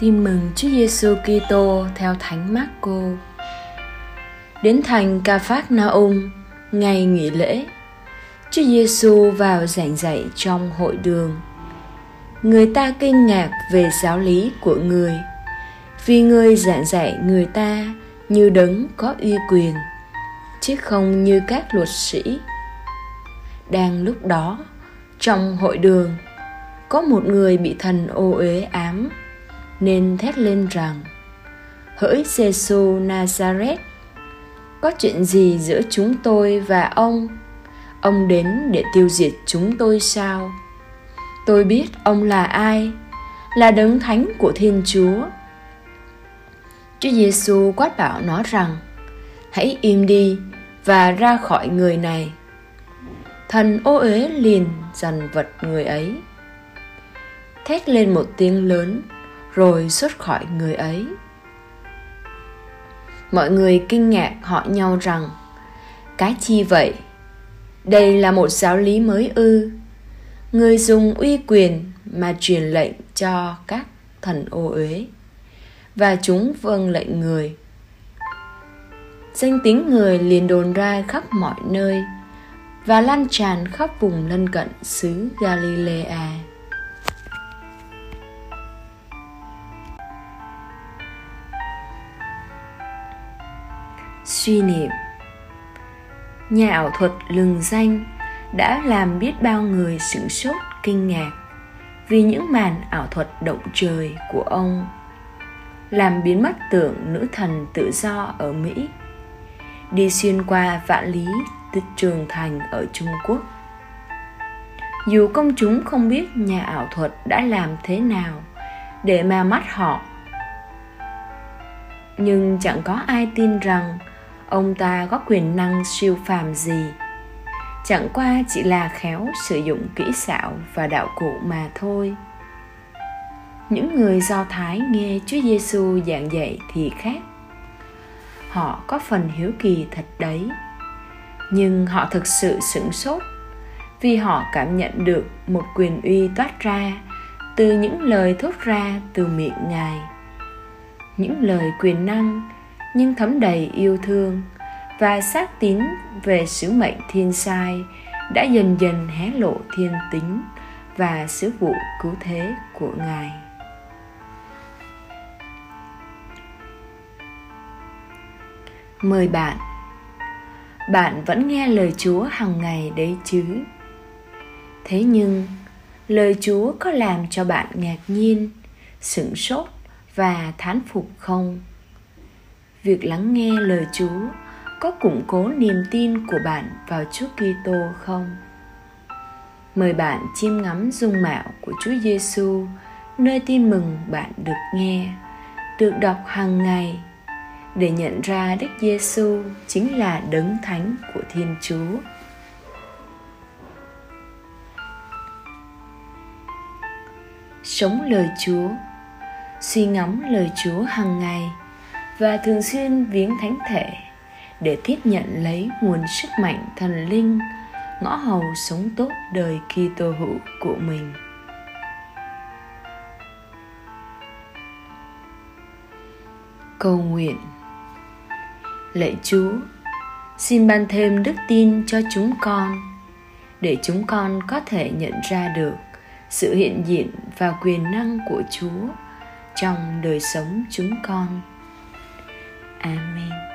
Tin mừng Chúa Giêsu Kitô theo Thánh Marco. Đến thành Ca Phác Na Ung, ngày nghỉ lễ, Chúa Giêsu vào giảng dạy trong hội đường. Người ta kinh ngạc về giáo lý của người, vì người giảng dạy người ta như đấng có uy quyền, chứ không như các luật sĩ. Đang lúc đó, trong hội đường, có một người bị thần ô uế ám nên thét lên rằng, hỡi giêsu nazareth có chuyện gì giữa chúng tôi và ông? Ông đến để tiêu diệt chúng tôi sao? Tôi biết ông là ai, là đấng thánh của thiên chúa. Chúa giêsu quát bảo nó rằng, hãy im đi và ra khỏi người này. Thần ô uế liền dằn vật người ấy. Thét lên một tiếng lớn rồi xuất khỏi người ấy. Mọi người kinh ngạc hỏi nhau rằng, cái chi vậy? Đây là một giáo lý mới ư? Người dùng uy quyền mà truyền lệnh cho các thần ô uế, và chúng vâng lệnh người. Danh tính người liền đồn ra khắp mọi nơi và lan tràn khắp vùng lân cận xứ Galilea. Suy niệm. Nhà ảo thuật lừng danh đã làm biết bao người sửng sốt kinh ngạc vì những màn ảo thuật động trời của ông, làm biến mất tưởng nữ thần tự do ở mỹ, đi xuyên qua vạn lý từ trường thành ở trung quốc. Dù công chúng không biết nhà ảo thuật đã làm thế nào để mà mắt họ, nhưng chẳng có ai tin rằng ông ta có quyền năng siêu phàm gì? Chẳng qua chỉ là khéo sử dụng kỹ xảo và đạo cụ mà thôi. Những người do thái nghe chúa giêsu giảng dạy thì khác. Họ có phần hiếu kỳ thật đấy. Nhưng họ thực sự sửng sốt vì họ cảm nhận được một quyền uy toát ra từ những lời thốt ra từ miệng ngài. Những lời quyền năng nhưng thấm đầy yêu thương và xác tín về sứ mệnh thiên sai đã dần dần hé lộ thiên tính và sứ vụ cứu thế của ngài. Mời bạn. Bạn vẫn nghe lời chúa hàng ngày đấy chứ? Thế nhưng, lời chúa có làm cho bạn ngạc nhiên, sửng sốt và thán phục không? Việc lắng nghe lời Chúa có củng cố niềm tin của bạn vào Chúa Kitô không? Mời bạn chiêm ngắm dung mạo của Chúa Giêsu nơi tin mừng bạn được nghe, được đọc hàng ngày để nhận ra Đức Giêsu chính là đấng thánh của Thiên Chúa. Sống lời Chúa, suy ngẫm lời Chúa hàng ngày và thường xuyên viếng thánh thể để tiếp nhận lấy nguồn sức mạnh thần linh ngõ hầu sống tốt đời Kitô hữu của mình. Cầu nguyện Lạy Chúa, xin ban thêm đức tin cho chúng con để chúng con có thể nhận ra được sự hiện diện và quyền năng của Chúa trong đời sống chúng con Amén.